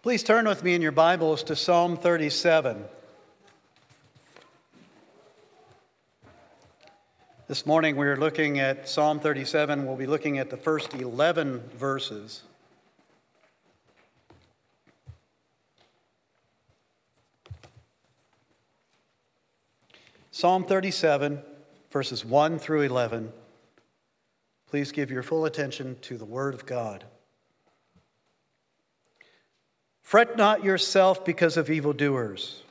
Please turn with me in your Bibles to Psalm 37. This morning we're looking at Psalm 37. We'll be looking at the first 11 verses. Psalm 37, verses 1 through 11. Please give your full attention to the Word of God. Fret not yourself because of evildoers.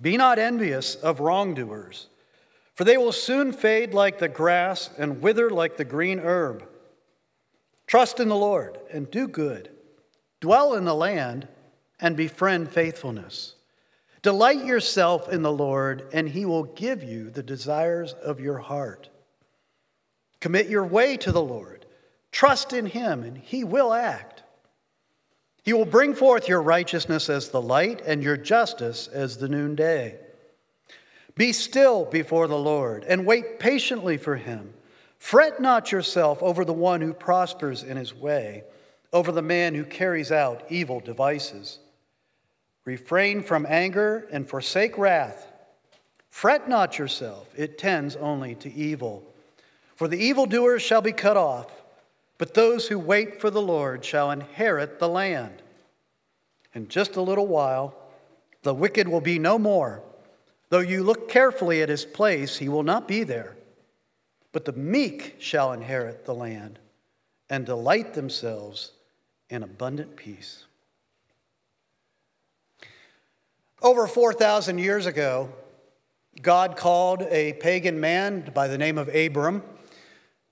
Be not envious of wrongdoers, for they will soon fade like the grass and wither like the green herb. Trust in the Lord and do good. Dwell in the land and befriend faithfulness. Delight yourself in the Lord, and he will give you the desires of your heart. Commit your way to the Lord. Trust in him, and he will act. He will bring forth your righteousness as the light and your justice as the noonday. Be still before the Lord and wait patiently for him. Fret not yourself over the one who prospers in his way, over the man who carries out evil devices. Refrain from anger and forsake wrath. Fret not yourself, it tends only to evil. For the evildoers shall be cut off but those who wait for the Lord shall inherit the land. In just a little while, the wicked will be no more. Though you look carefully at his place, he will not be there. But the meek shall inherit the land and delight themselves in abundant peace. Over 4,000 years ago, God called a pagan man by the name of Abram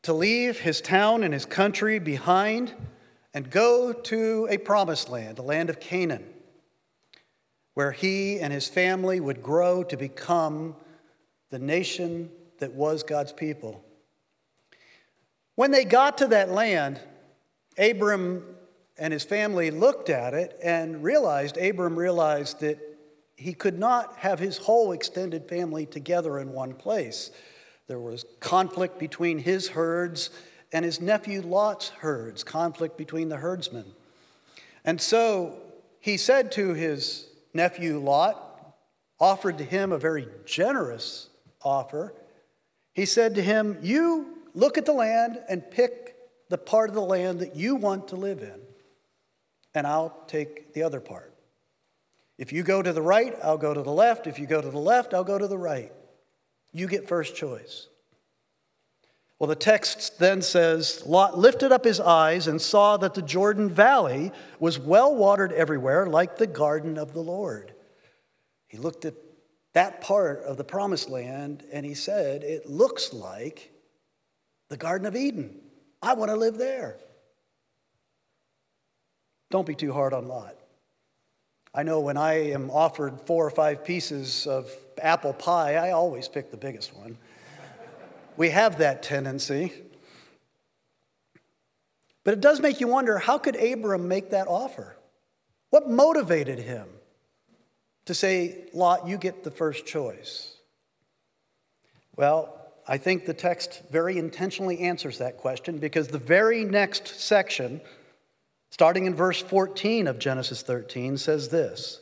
to leave his town and his country behind and go to a promised land, the land of Canaan, where he and his family would grow to become the nation that was God's people. When they got to that land, Abram and his family looked at it and realized, Abram realized that he could not have his whole extended family together in one place. There was conflict between his herds and his nephew Lot's herds, conflict between the herdsmen. And so he said to his nephew Lot, offered to him a very generous offer. He said to him, You look at the land and pick the part of the land that you want to live in, and I'll take the other part. If you go to the right, I'll go to the left. If you go to the left, I'll go to the right. You get first choice. Well, the text then says Lot lifted up his eyes and saw that the Jordan Valley was well watered everywhere, like the garden of the Lord. He looked at that part of the promised land and he said, It looks like the Garden of Eden. I want to live there. Don't be too hard on Lot. I know when I am offered four or five pieces of apple pie, I always pick the biggest one. we have that tendency. But it does make you wonder how could Abram make that offer? What motivated him to say, Lot, you get the first choice? Well, I think the text very intentionally answers that question because the very next section, starting in verse 14 of Genesis 13, says this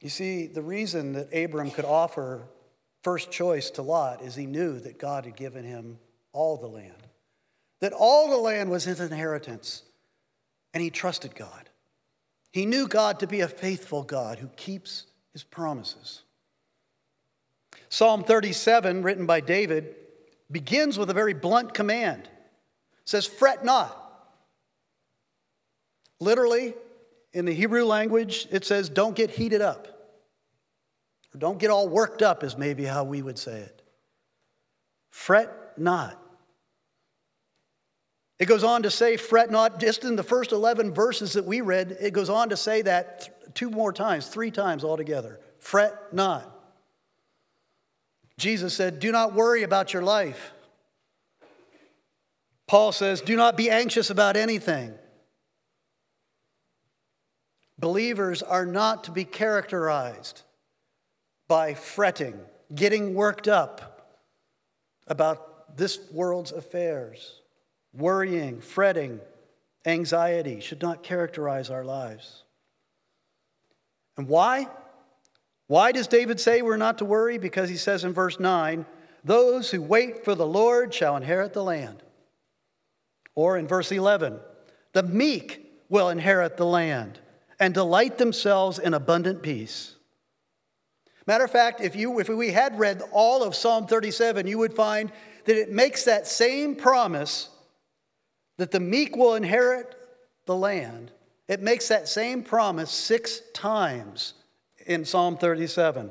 You see, the reason that Abram could offer first choice to Lot is he knew that God had given him all the land, that all the land was his inheritance, and he trusted God. He knew God to be a faithful God who keeps his promises. Psalm 37, written by David, begins with a very blunt command says, Fret not. Literally, in the Hebrew language, it says, Don't get heated up. Or don't get all worked up, is maybe how we would say it. Fret not. It goes on to say, fret not. Just in the first 11 verses that we read, it goes on to say that two more times, three times altogether. Fret not. Jesus said, Do not worry about your life. Paul says, Do not be anxious about anything. Believers are not to be characterized by fretting, getting worked up about this world's affairs. Worrying, fretting, anxiety should not characterize our lives. And why? Why does David say we're not to worry? Because he says in verse 9, Those who wait for the Lord shall inherit the land. Or in verse 11, The meek will inherit the land and delight themselves in abundant peace. Matter of fact, if, you, if we had read all of Psalm 37, you would find that it makes that same promise that the meek will inherit the land. It makes that same promise six times in Psalm 37.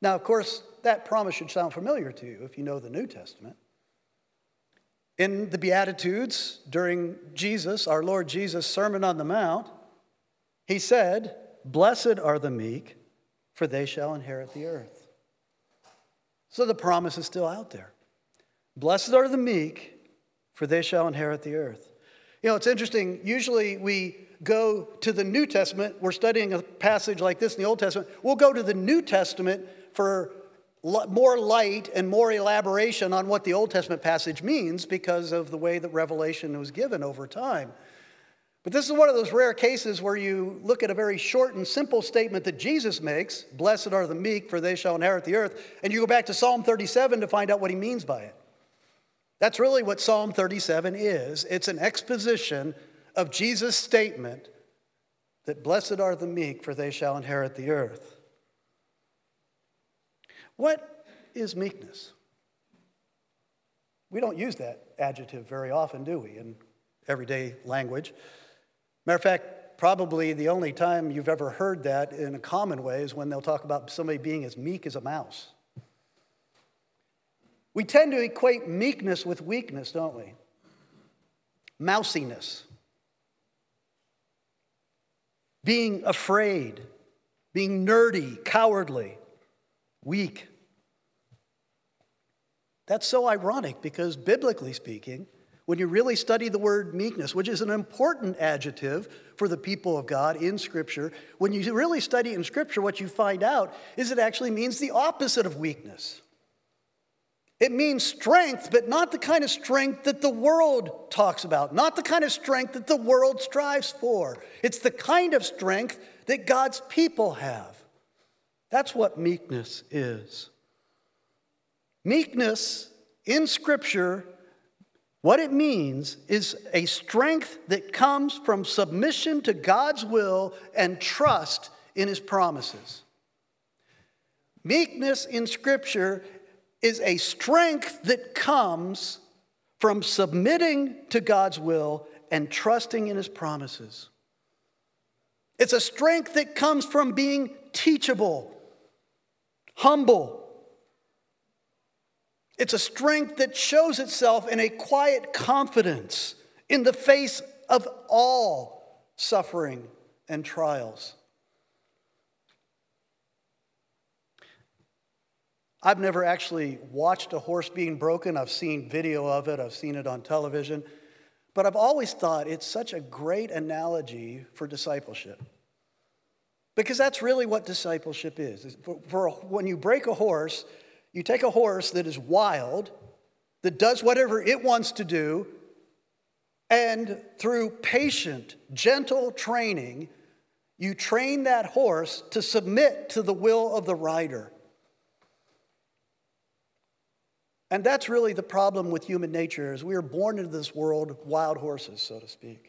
Now, of course, that promise should sound familiar to you if you know the New Testament. In the Beatitudes, during Jesus, our Lord Jesus' Sermon on the Mount, he said, Blessed are the meek, for they shall inherit the earth. So the promise is still out there. Blessed are the meek, for they shall inherit the earth. You know, it's interesting. Usually we go to the New Testament. We're studying a passage like this in the Old Testament. We'll go to the New Testament for more light and more elaboration on what the Old Testament passage means because of the way that revelation was given over time. But this is one of those rare cases where you look at a very short and simple statement that Jesus makes Blessed are the meek, for they shall inherit the earth. And you go back to Psalm 37 to find out what he means by it. That's really what Psalm 37 is it's an exposition of Jesus' statement that blessed are the meek, for they shall inherit the earth. What is meekness? We don't use that adjective very often, do we, in everyday language? Matter of fact, probably the only time you've ever heard that in a common way is when they'll talk about somebody being as meek as a mouse. We tend to equate meekness with weakness, don't we? Mousiness. Being afraid, being nerdy, cowardly, weak. That's so ironic because, biblically speaking, when you really study the word meekness, which is an important adjective for the people of God in Scripture, when you really study in Scripture, what you find out is it actually means the opposite of weakness. It means strength, but not the kind of strength that the world talks about, not the kind of strength that the world strives for. It's the kind of strength that God's people have. That's what meekness is. Meekness in Scripture what it means is a strength that comes from submission to God's will and trust in his promises. Meekness in Scripture is a strength that comes from submitting to God's will and trusting in his promises. It's a strength that comes from being teachable, humble, it's a strength that shows itself in a quiet confidence in the face of all suffering and trials. I've never actually watched a horse being broken. I've seen video of it, I've seen it on television. But I've always thought it's such a great analogy for discipleship. Because that's really what discipleship is. For, for when you break a horse, you take a horse that is wild, that does whatever it wants to do, and through patient, gentle training, you train that horse to submit to the will of the rider. And that's really the problem with human nature is we are born into this world wild horses, so to speak.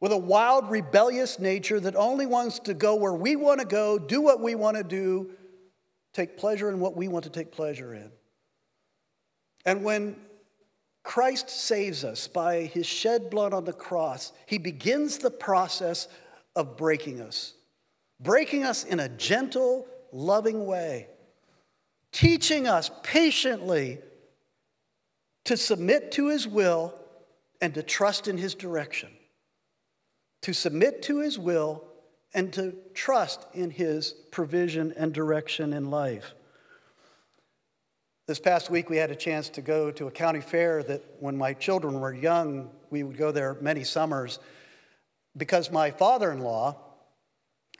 With a wild, rebellious nature that only wants to go where we want to go, do what we want to do, take pleasure in what we want to take pleasure in. And when Christ saves us by his shed blood on the cross, he begins the process of breaking us, breaking us in a gentle, loving way, teaching us patiently to submit to his will and to trust in his direction. To submit to his will, and to trust in his provision and direction in life. This past week, we had a chance to go to a county fair that when my children were young, we would go there many summers because my father in law,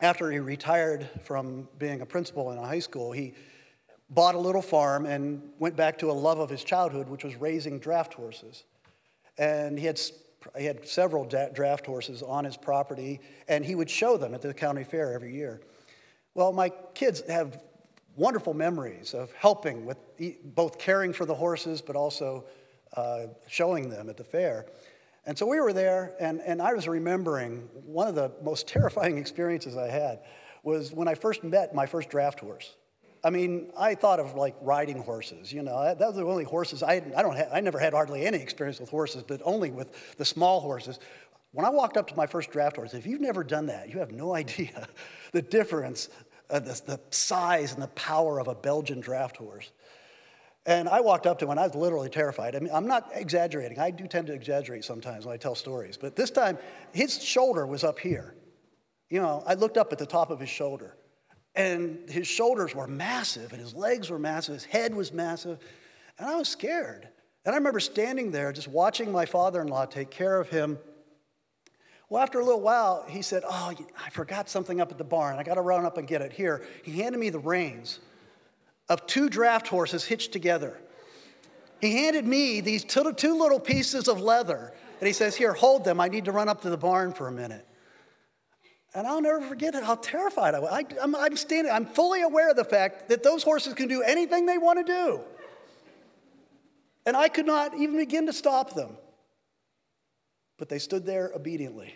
after he retired from being a principal in a high school, he bought a little farm and went back to a love of his childhood, which was raising draft horses. And he had, he had several draft horses on his property, and he would show them at the county fair every year. Well, my kids have wonderful memories of helping with both caring for the horses, but also uh, showing them at the fair. And so we were there, and, and I was remembering one of the most terrifying experiences I had was when I first met my first draft horse. I mean, I thought of like riding horses. You know, that was the only horses I, I don't. Have, I never had hardly any experience with horses, but only with the small horses. When I walked up to my first draft horse, if you've never done that, you have no idea the difference, uh, the, the size and the power of a Belgian draft horse. And I walked up to him and I was literally terrified. I mean, I'm not exaggerating. I do tend to exaggerate sometimes when I tell stories. But this time, his shoulder was up here. You know, I looked up at the top of his shoulder. And his shoulders were massive, and his legs were massive, his head was massive. And I was scared. And I remember standing there just watching my father in law take care of him. Well, after a little while, he said, Oh, I forgot something up at the barn. I got to run up and get it. Here, he handed me the reins of two draft horses hitched together. He handed me these two little pieces of leather, and he says, Here, hold them. I need to run up to the barn for a minute. And I'll never forget it, how terrified I was. I, am I'm standing, I'm fully aware of the fact that those horses can do anything they want to do. And I could not even begin to stop them. But they stood there obediently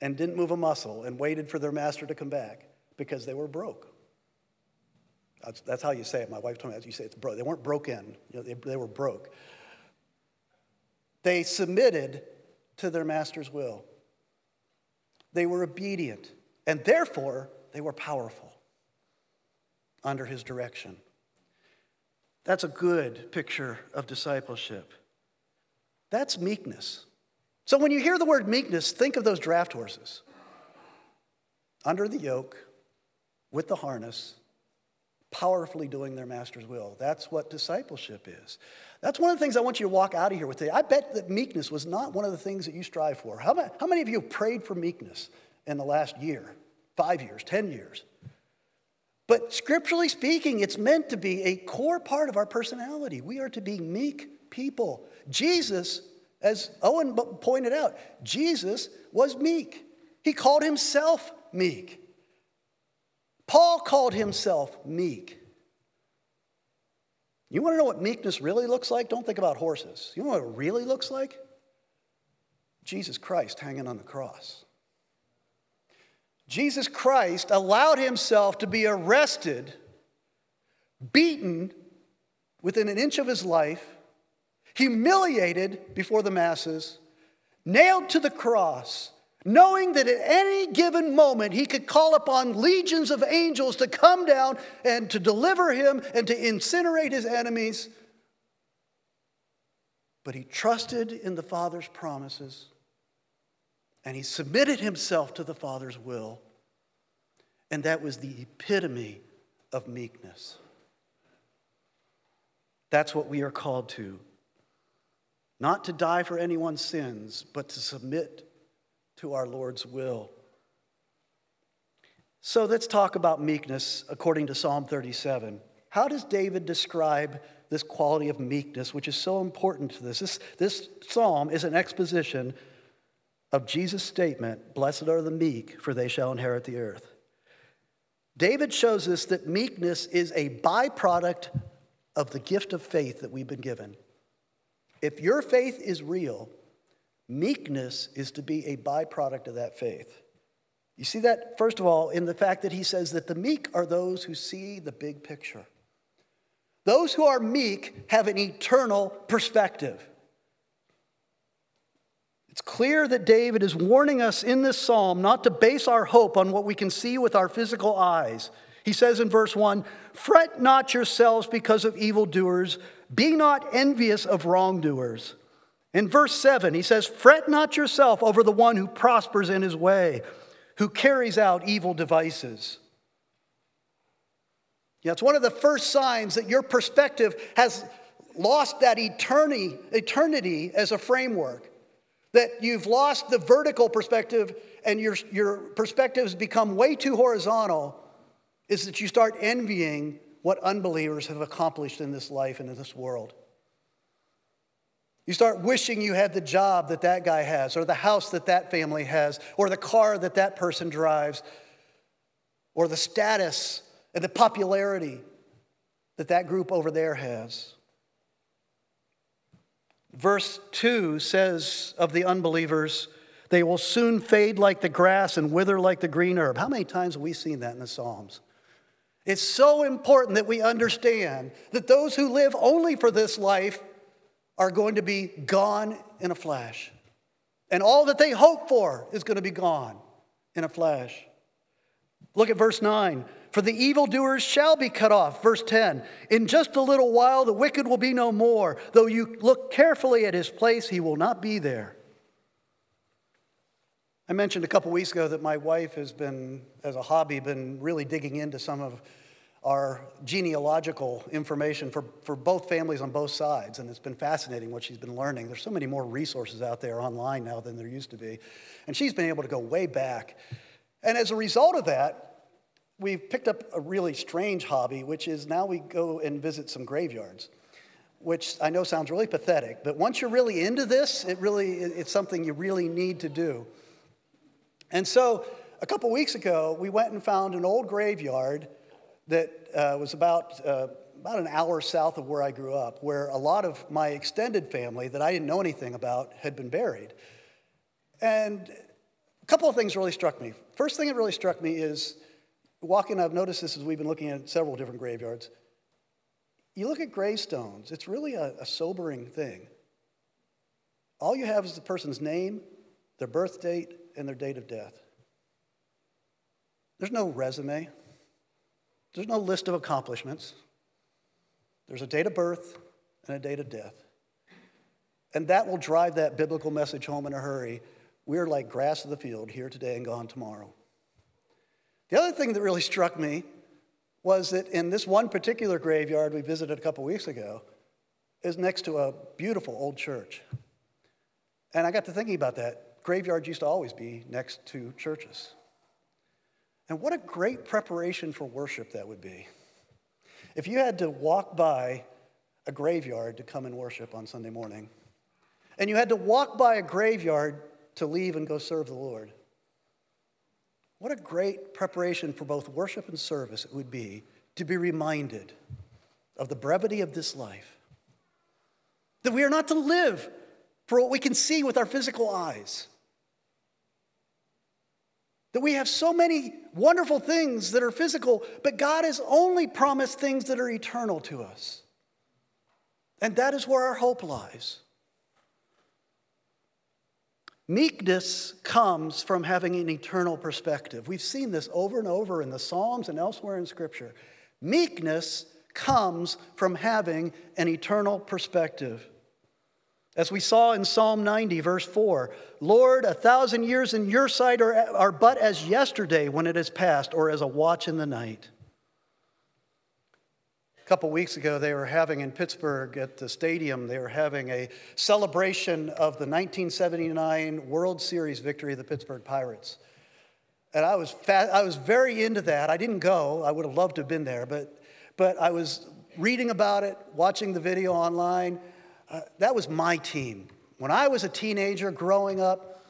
and didn't move a muscle and waited for their master to come back because they were broke. That's, that's how you say it. My wife told me, as you say, it's broke. They weren't broken, you know, they, they were broke. They submitted to their master's will. They were obedient, and therefore they were powerful under his direction. That's a good picture of discipleship. That's meekness. So when you hear the word meekness, think of those draft horses under the yoke, with the harness, powerfully doing their master's will. That's what discipleship is. That's one of the things I want you to walk out of here with today. I bet that meekness was not one of the things that you strive for. How many, how many of you have prayed for meekness in the last year, five years, 10 years? But scripturally speaking, it's meant to be a core part of our personality. We are to be meek people. Jesus, as Owen pointed out, Jesus was meek. He called himself meek. Paul called himself meek. You want to know what meekness really looks like? Don't think about horses. You know what it really looks like? Jesus Christ hanging on the cross. Jesus Christ allowed himself to be arrested, beaten within an inch of his life, humiliated before the masses, nailed to the cross, knowing that at any given moment he could call upon legions of angels to come down and to deliver him and to incinerate his enemies. But he trusted in the Father's promises and he submitted himself to the Father's will. And that was the epitome of meekness. That's what we are called to. Not to die for anyone's sins, but to submit to our Lord's will. So let's talk about meekness according to Psalm 37. How does David describe this quality of meekness, which is so important to this? This, this psalm is an exposition of Jesus' statement Blessed are the meek, for they shall inherit the earth. David shows us that meekness is a byproduct of the gift of faith that we've been given. If your faith is real, Meekness is to be a byproduct of that faith. You see that, first of all, in the fact that he says that the meek are those who see the big picture. Those who are meek have an eternal perspective. It's clear that David is warning us in this psalm not to base our hope on what we can see with our physical eyes. He says in verse 1 Fret not yourselves because of evildoers, be not envious of wrongdoers In verse 7, he says, Fret not yourself over the one who prospers in his way, who carries out evil devices. Yeah, it's one of the first signs that your perspective has lost that eternity, eternity as a framework, that you've lost the vertical perspective and your, your perspective has become way too horizontal, is that you start envying what unbelievers have accomplished in this life and in this world. You start wishing you had the job that that guy has, or the house that that family has, or the car that that person drives, or the status and the popularity that that group over there has. Verse 2 says of the unbelievers, they will soon fade like the grass and wither like the green herb. How many times have we seen that in the Psalms? It's so important that we understand that those who live only for this life are going to be gone in a flash. And all that they hope for is going to be gone in a flash. Look at verse 9. For the evildoers shall be cut off. Verse 10. In just a little while, the wicked will be no more. Though you look carefully at his place, he will not be there. I mentioned a couple weeks ago that my wife has been, as a hobby, been really digging into some of our genealogical information for, for both families on both sides. And it's been fascinating what she's been learning. There's so many more resources out there online now than there used to be. And she's been able to go way back. And as a result of that, we've picked up a really strange hobby, which is now we go and visit some graveyards, which I know sounds really pathetic, but once you're really into this, it really, it's something you really need to do. And so a couple weeks ago, we went and found an old graveyard that uh, was about, uh, about an hour south of where I grew up, where a lot of my extended family that I didn't know anything about had been buried. And a couple of things really struck me. First thing that really struck me is walking, I've noticed this as we've been looking at several different graveyards. You look at gravestones, it's really a, a sobering thing. All you have is the person's name, their birth date, and their date of death. There's no resume. There's no list of accomplishments. There's a date of birth and a date of death. And that will drive that biblical message home in a hurry. We're like grass of the field, here today and gone tomorrow. The other thing that really struck me was that in this one particular graveyard we visited a couple weeks ago is next to a beautiful old church. And I got to thinking about that. Graveyards used to always be next to churches. And what a great preparation for worship that would be. If you had to walk by a graveyard to come and worship on Sunday morning, and you had to walk by a graveyard to leave and go serve the Lord, what a great preparation for both worship and service it would be to be reminded of the brevity of this life. That we are not to live for what we can see with our physical eyes. That we have so many wonderful things that are physical, but God has only promised things that are eternal to us. And that is where our hope lies. Meekness comes from having an eternal perspective. We've seen this over and over in the Psalms and elsewhere in Scripture. Meekness comes from having an eternal perspective. As we saw in Psalm 90, verse 4 Lord, a thousand years in your sight are, are but as yesterday when it is past, or as a watch in the night. A couple weeks ago, they were having in Pittsburgh at the stadium, they were having a celebration of the 1979 World Series victory of the Pittsburgh Pirates. And I was, I was very into that. I didn't go, I would have loved to have been there, but, but I was reading about it, watching the video online uh, that was my team. When I was a teenager growing up,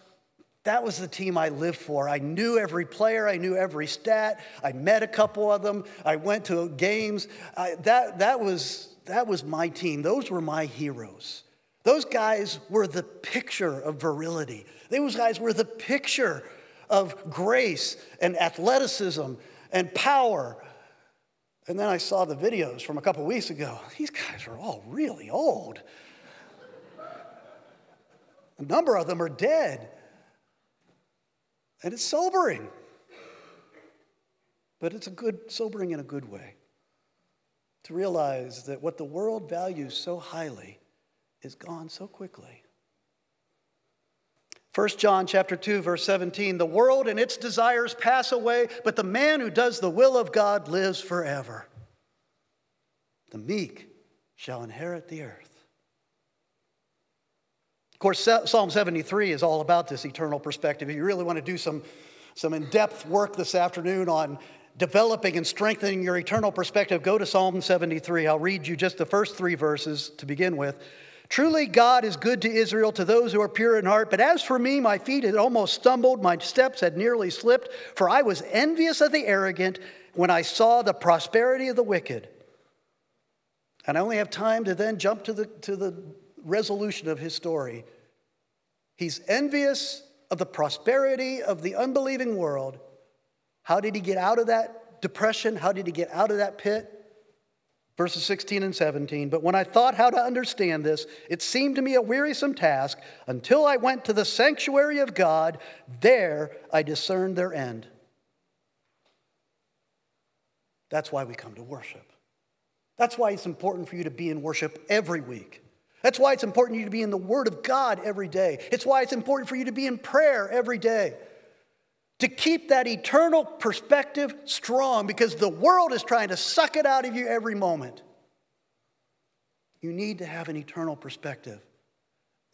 that was the team I lived for. I knew every player, I knew every stat. I met a couple of them. I went to games. I, that, that, was, that was my team. Those were my heroes. Those guys were the picture of virility. Those guys were the picture of grace and athleticism and power. And then I saw the videos from a couple weeks ago. These guys are all really old. A number of them are dead. And it's sobering. But it's a good, sobering in a good way. To realize that what the world values so highly is gone so quickly. 1 John chapter 2 verse 17 the world and its desires pass away but the man who does the will of God lives forever. The meek shall inherit the earth. Of course Psalm 73 is all about this eternal perspective. If you really want to do some some in-depth work this afternoon on developing and strengthening your eternal perspective, go to Psalm 73. I'll read you just the first 3 verses to begin with. Truly, God is good to Israel, to those who are pure in heart. But as for me, my feet had almost stumbled, my steps had nearly slipped, for I was envious of the arrogant when I saw the prosperity of the wicked. And I only have time to then jump to the, to the resolution of his story. He's envious of the prosperity of the unbelieving world. How did he get out of that depression? How did he get out of that pit? verses 16 and 17. But when I thought how to understand this, it seemed to me a wearisome task until I went to the sanctuary of God. There I discerned their end. That's why we come to worship. That's why it's important for you to be in worship every week. That's why it's important for you to be in the Word of God every day. It's why it's important for you to be in prayer every day to keep that eternal perspective strong because the world is trying to suck it out of you every moment. You need to have an eternal perspective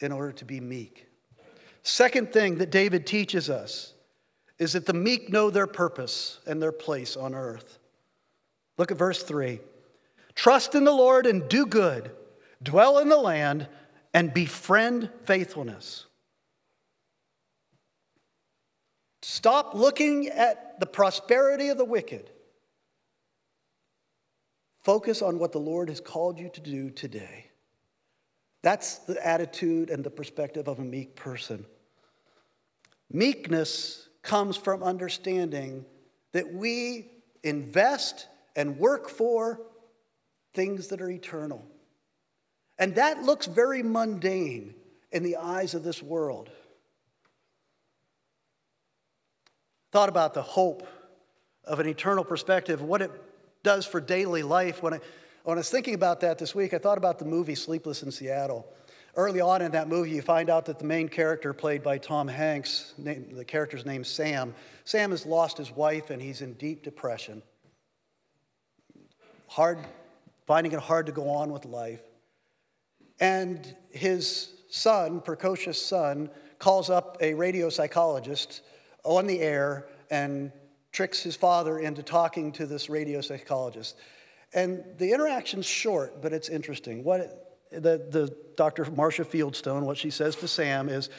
in order to be meek. Second thing that David teaches us is that the meek know their purpose and their place on earth. Look at verse 3 Trust in the Lord and do good, dwell in the land and befriend faithfulness. Stop looking at the prosperity of the wicked. Focus on what the Lord has called you to do today. That's the attitude and the perspective of a meek person. Meekness comes from understanding that we invest and work for things that are eternal. And that looks very mundane in the eyes of this world. thought about the hope of an eternal perspective, what it does for daily life. When I, when I was thinking about that this week, I thought about the movie Sleepless in Seattle. Early on in that movie, you find out that the main character, played by Tom Hanks, name, the character's name's Sam. Sam has lost his wife and he's in deep depression. Hard, finding it hard to go on with life. And his son, precocious son, calls up a radio psychologist on the air and tricks his father into talking to this radio psychologist. And the interaction's short, but it's interesting. What the, the Dr. Marcia Fieldstone, what she says to Sam is,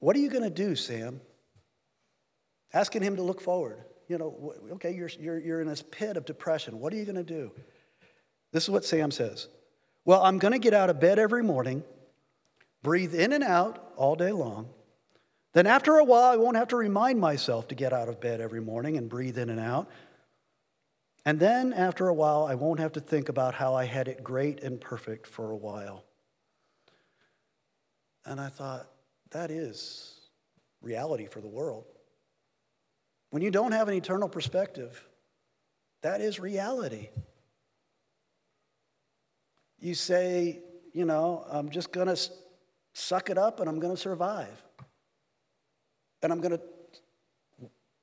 What are you going to do, Sam? Asking him to look forward. You know, okay, you're, you're, you're in this pit of depression. What are you going to do? This is what Sam says Well, I'm going to get out of bed every morning, breathe in and out all day long, then, after a while, I won't have to remind myself to get out of bed every morning and breathe in and out. And then, after a while, I won't have to think about how I had it great and perfect for a while. And I thought, that is reality for the world. When you don't have an eternal perspective, that is reality. You say, you know, I'm just going to suck it up and I'm going to survive and I'm going to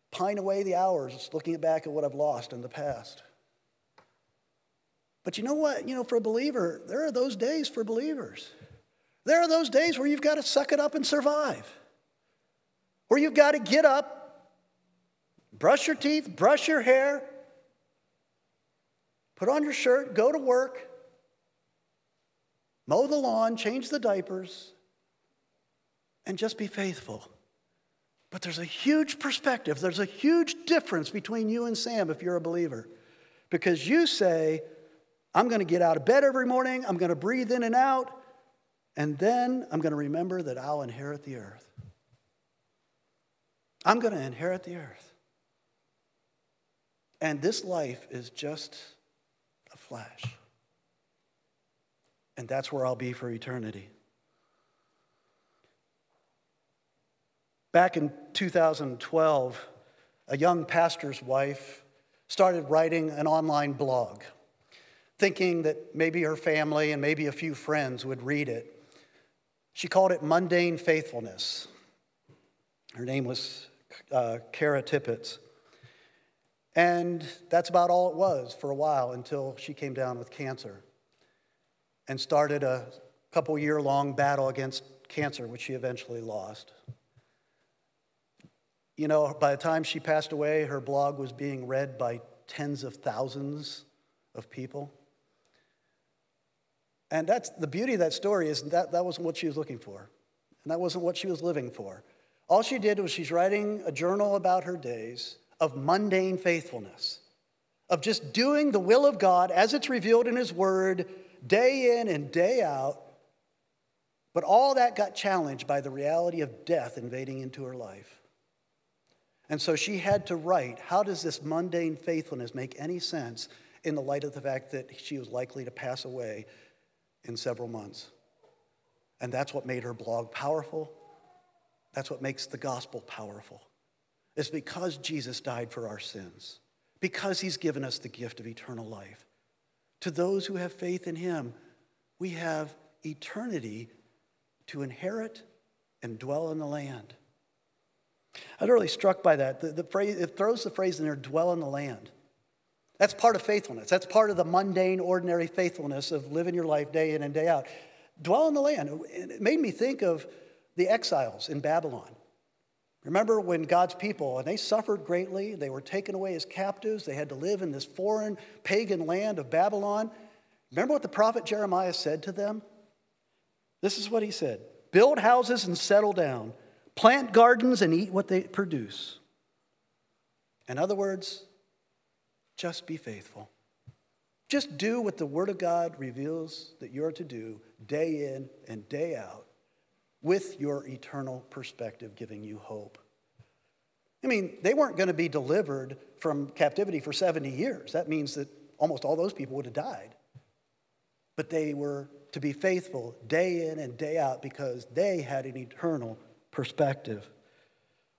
pine away the hours looking back at what I've lost in the past. But you know what? You know, for a believer, there are those days for believers. There are those days where you've got to suck it up and survive, where you've got to get up, brush your teeth, brush your hair, put on your shirt, go to work, mow the lawn, change the diapers, and just be faithful. But there's a huge perspective, there's a huge difference between you and Sam if you're a believer. Because you say, I'm going to get out of bed every morning, I'm going to breathe in and out, and then I'm going to remember that I'll inherit the earth. I'm going to inherit the earth. And this life is just a flash. And that's where I'll be for eternity. Back in 2012, a young pastor's wife started writing an online blog, thinking that maybe her family and maybe a few friends would read it. She called it mundane faithfulness. Her name was uh, Kara Tippett. And that's about all it was for a while until she came down with cancer and started a couple year long battle against cancer, which she eventually lost. You know, by the time she passed away, her blog was being read by tens of thousands of people. And that's the beauty of that story is that that wasn't what she was looking for. And that wasn't what she was living for. All she did was she's writing a journal about her days of mundane faithfulness, of just doing the will of God as it's revealed in His Word day in and day out. But all that got challenged by the reality of death invading into her life. And so she had to write how does this mundane faithfulness make any sense in the light of the fact that she was likely to pass away in several months? And that's what made her blog powerful. That's what makes the gospel powerful. It's because Jesus died for our sins, because he's given us the gift of eternal life. To those who have faith in him, we have eternity to inherit and dwell in the land. I was really struck by that. The, the phrase, it throws the phrase in there, dwell in the land. That's part of faithfulness. That's part of the mundane, ordinary faithfulness of living your life day in and day out. Dwell in the land. It made me think of the exiles in Babylon. Remember when God's people, and they suffered greatly, they were taken away as captives, they had to live in this foreign pagan land of Babylon. Remember what the prophet Jeremiah said to them? This is what he said Build houses and settle down, plant gardens and eat what they produce. In other words, just be faithful. Just do what the Word of God reveals that you're to do day in and day out with your eternal perspective giving you hope. I mean, they weren't going to be delivered from captivity for 70 years. That means that almost all those people would have died. But they were to be faithful day in and day out because they had an eternal perspective.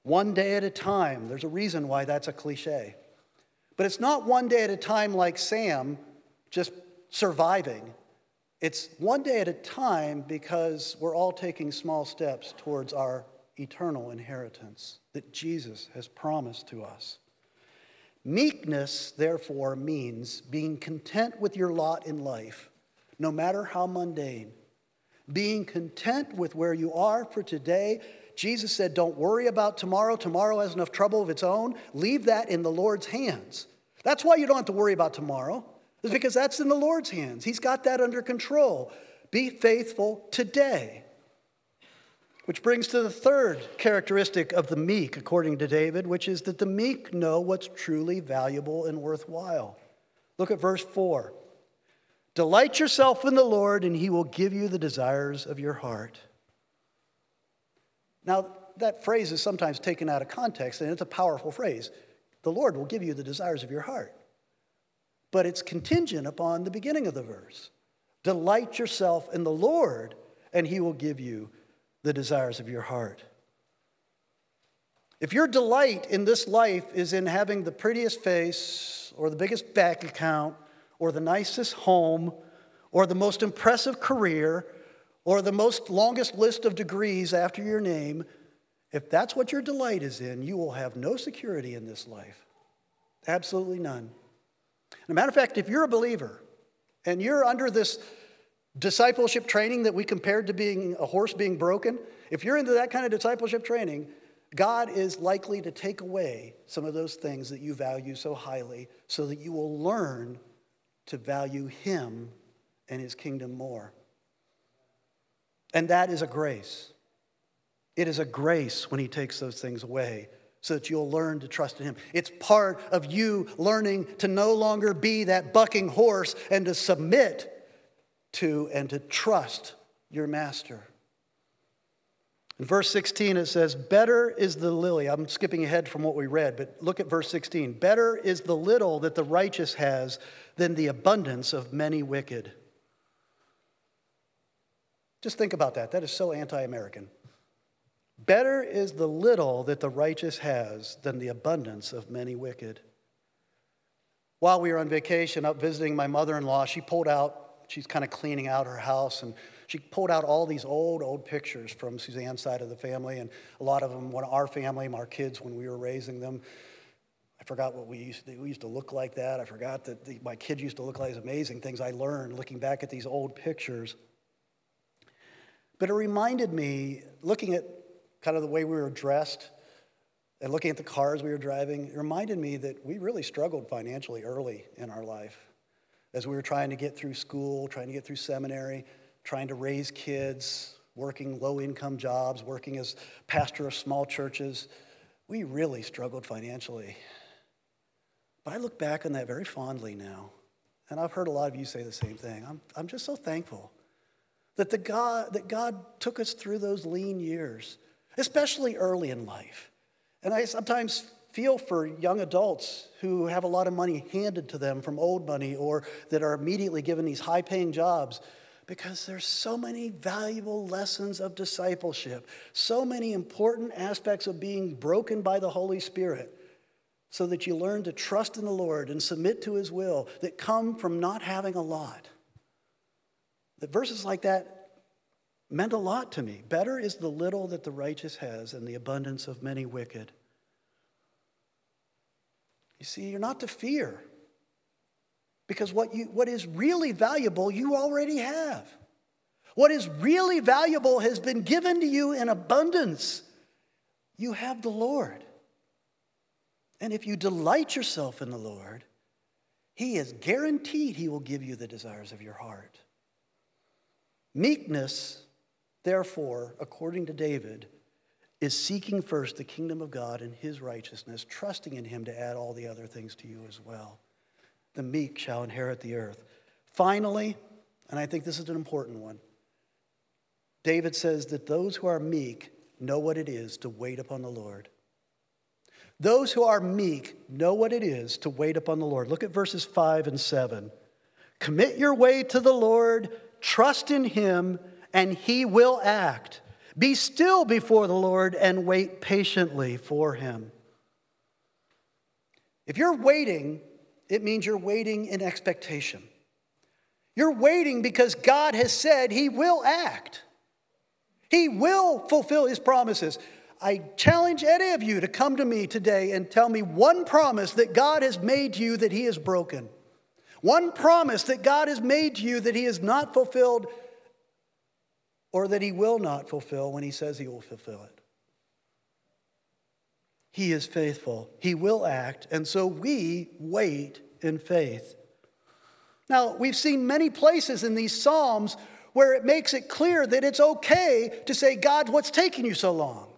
One day at a time. There's a reason why that's a cliche. But it's not one day at a time like Sam just surviving. It's one day at a time because we're all taking small steps towards our eternal inheritance that Jesus has promised to us. Meekness, therefore, means being content with your lot in life, no matter how mundane. Being content with where you are for today. Jesus said, Don't worry about tomorrow. Tomorrow has enough trouble of its own. Leave that in the Lord's hands. That's why you don't have to worry about tomorrow is because that's in the Lord's hands. He's got that under control. Be faithful today. Which brings to the third characteristic of the meek, according to David, which is that the meek know what's truly valuable and worthwhile. Look at verse 4. Delight yourself in the Lord, and he will give you the desires of your heart. Now, that phrase is sometimes taken out of context, and it's a powerful phrase. The Lord will give you the desires of your heart but it's contingent upon the beginning of the verse. Delight yourself in the Lord, and he will give you the desires of your heart. If your delight in this life is in having the prettiest face, or the biggest bank account, or the nicest home, or the most impressive career, or the most longest list of degrees after your name, if that's what your delight is in, you will have no security in this life. Absolutely none. As a matter of fact, if you're a believer and you're under this discipleship training that we compared to being a horse being broken, if you're into that kind of discipleship training, God is likely to take away some of those things that you value so highly so that you will learn to value Him and His kingdom more. And that is a grace. It is a grace when He takes those things away so that you'll learn to trust in Him. It's part of you learning to no longer be that bucking horse and to submit to and to trust your master. In verse 16, it says, Better is the lily. I'm skipping ahead from what we read, but look at verse 16. Better is the little that the righteous has than the abundance of many wicked. Just think about that. That is so anti American. Better is the little that the righteous has than the abundance of many wicked. While we were on vacation up visiting my mother in law, she pulled out, she's kind of cleaning out her house, and she pulled out all these old, old pictures from Suzanne's side of the family, and a lot of them, when our family, our kids, when we were raising them. I forgot what we used to, we used to look like that. I forgot that the, my kids used to look like these amazing things I learned looking back at these old pictures. But it reminded me, looking at kind of the way we were dressed and looking at the cars we were driving, it reminded me that we really struggled financially early in our life as we were trying to get through school, trying to get through seminary, trying to raise kids, working low income jobs, working as pastor of small churches. We really struggled financially. But I look back on that very fondly now. And I've heard a lot of you say the same thing. I'm, I'm just so thankful that, the God, that God took us through those lean years, especially early in life. And I sometimes feel for young adults who have a lot of money handed to them from old money or that are immediately given these high paying jobs because there's so many valuable lessons of discipleship, so many important aspects of being broken by the Holy Spirit so that you learn to trust in the Lord and submit to his will that come from not having a lot. That verses like that meant a lot to me. Better is the little that the righteous has than the abundance of many wicked. You see, you're not to fear because what, you, what is really valuable, you already have. What is really valuable has been given to you in abundance. You have the Lord. And if you delight yourself in the Lord, He is guaranteed He will give you the desires of your heart. Meekness, therefore, according to David, is seeking first the kingdom of God and His righteousness, trusting in Him to add all the other things to you as well. The meek shall inherit the earth. Finally, and I think this is an important one, David says that those who are meek know what it is to wait upon the Lord. Those who are meek know what it is to wait upon the Lord. Look at verses 5 and 7. Commit your way to the Lord, trust in him, and he will act. Be still before the Lord and wait patiently for him. If you're waiting, it means you're waiting in expectation. You're waiting because God has said he will act. He will fulfill his promises. I challenge any of you to come to me today and tell me one promise that God has made you that He has broken. One promise that God has made to you that He has not fulfilled or that He will not fulfill when He says He will fulfill it. He is faithful, He will act, and so we wait in faith. Now, we've seen many places in these Psalms where it makes it clear that it's okay to say, God, what's taking you so long?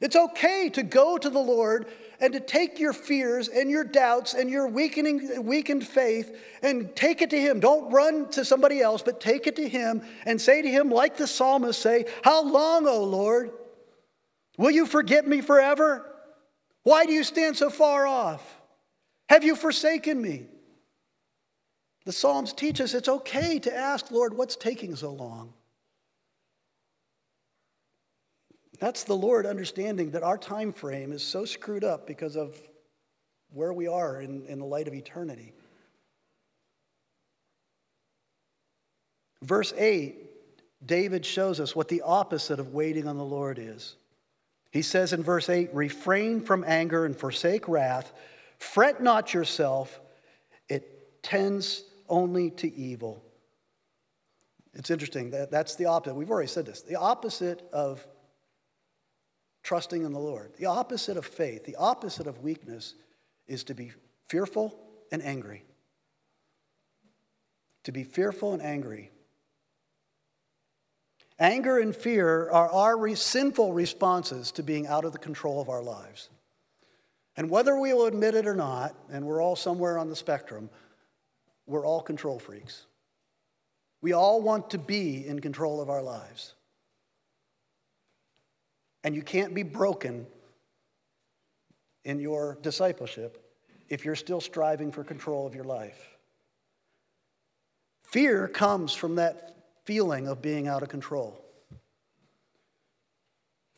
It's okay to go to the Lord and to take your fears and your doubts and your weakening, weakened faith and take it to Him. Don't run to somebody else, but take it to Him and say to Him, like the psalmist say, How long, O Lord? Will you forget me forever? Why do you stand so far off? Have you forsaken me? The Psalms teach us it's okay to ask, Lord, what's taking so long? That's the Lord understanding that our time frame is so screwed up because of where we are in, in the light of eternity. Verse 8, David shows us what the opposite of waiting on the Lord is. He says in verse 8, refrain from anger and forsake wrath, fret not yourself, it tends only to evil. It's interesting that that's the opposite. We've already said this. The opposite of trusting in the Lord. The opposite of faith, the opposite of weakness, is to be fearful and angry. To be fearful and angry. Anger and fear are our sinful responses to being out of the control of our lives. And whether we will admit it or not, and we're all somewhere on the spectrum, we're all control freaks. We all want to be in control of our lives. And you can't be broken in your discipleship if you're still striving for control of your life. Fear comes from that feeling of being out of control.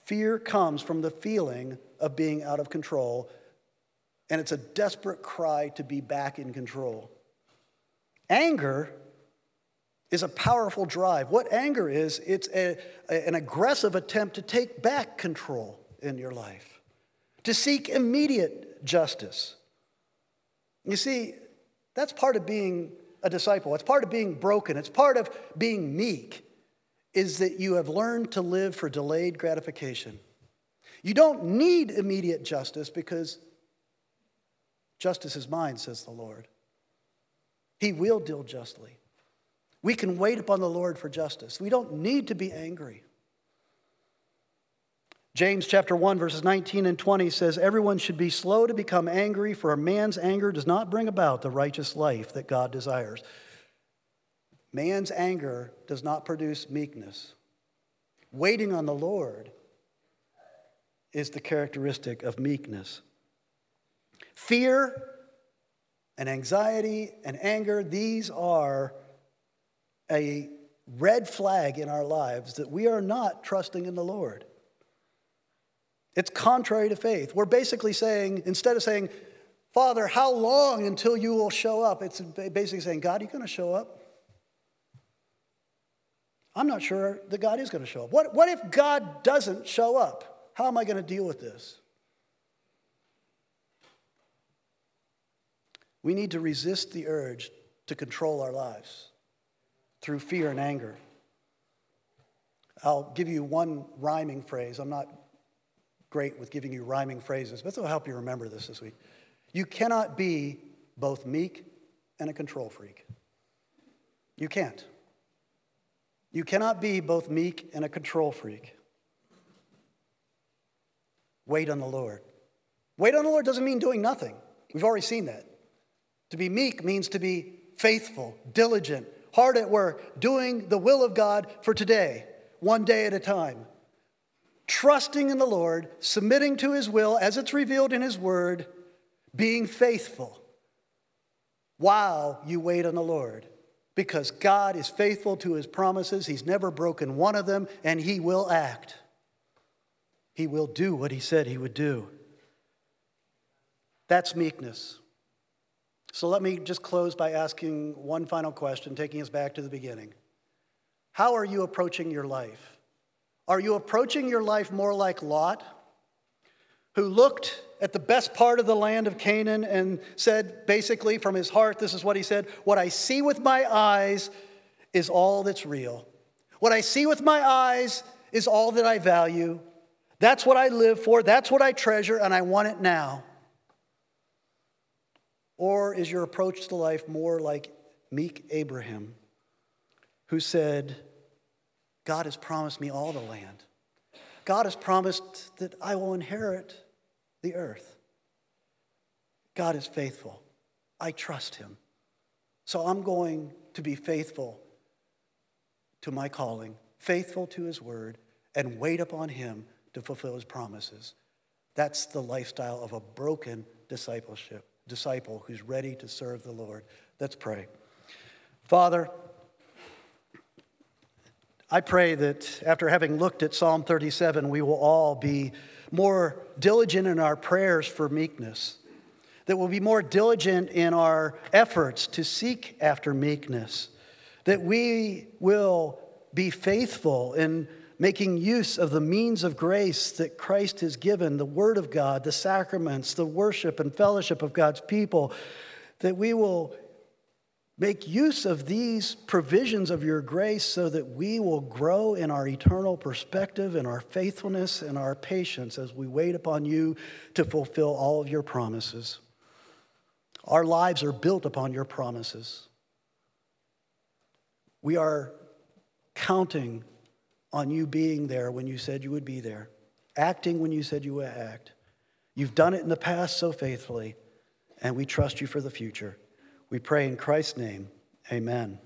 Fear comes from the feeling of being out of control, and it's a desperate cry to be back in control. Anger is a powerful drive. What anger is, it's a, an aggressive attempt to take back control in your life, to seek immediate justice. You see, that's part of being a disciple. It's part of being broken. It's part of being meek, is that you have learned to live for delayed gratification. You don't need immediate justice because justice is mine, says the Lord. He will deal justly. We can wait upon the Lord for justice. We don't need to be angry. James chapter 1 verses 19 and 20 says everyone should be slow to become angry for a man's anger does not bring about the righteous life that God desires. Man's anger does not produce meekness. Waiting on the Lord is the characteristic of meekness. Fear and anxiety and anger, these are a red flag in our lives that we are not trusting in the Lord. It's contrary to faith. We're basically saying, instead of saying, Father, how long until you will show up? It's basically saying, God, are you going to show up? I'm not sure that God is going to show up. What, what if God doesn't show up? How am I going to deal with this? We need to resist the urge to control our lives through fear and anger. I'll give you one rhyming phrase. I'm not great with giving you rhyming phrases, but this will help you remember this this week. You cannot be both meek and a control freak. You can't. You cannot be both meek and a control freak. Wait on the Lord. Wait on the Lord doesn't mean doing nothing. We've already seen that. To be meek means to be faithful, diligent, hard at work, doing the will of God for today, one day at a time trusting in the Lord, submitting to his will as it's revealed in his word, being faithful while you wait on the Lord. Because God is faithful to his promises, he's never broken one of them, and he will act. He will do what he said he would do. That's meekness. So let me just close by asking one final question, taking us back to the beginning. How are you approaching your life? Are you approaching your life more like Lot, who looked at the best part of the land of Canaan and said, basically, from his heart, this is what he said What I see with my eyes is all that's real. What I see with my eyes is all that I value. That's what I live for, that's what I treasure, and I want it now. Or is your approach to life more like meek Abraham, who said, God has promised me all the land. God has promised that I will inherit the earth. God is faithful. I trust him. So I'm going to be faithful to my calling, faithful to his word, and wait upon him to fulfill his promises. That's the lifestyle of a broken discipleship, disciple who's ready to serve the Lord. Let's pray. Father, I pray that after having looked at Psalm 37, we will all be more diligent in our prayers for meekness, that we'll be more diligent in our efforts to seek after meekness, that we will be faithful in making use of the means of grace that Christ has given the Word of God, the sacraments, the worship and fellowship of God's people, that we will Make use of these provisions of your grace so that we will grow in our eternal perspective, in our faithfulness, and our patience as we wait upon you to fulfill all of your promises. Our lives are built upon your promises. We are counting on you being there when you said you would be there, acting when you said you would act. You've done it in the past so faithfully, and we trust you for the future. We pray in Christ's name. Amen.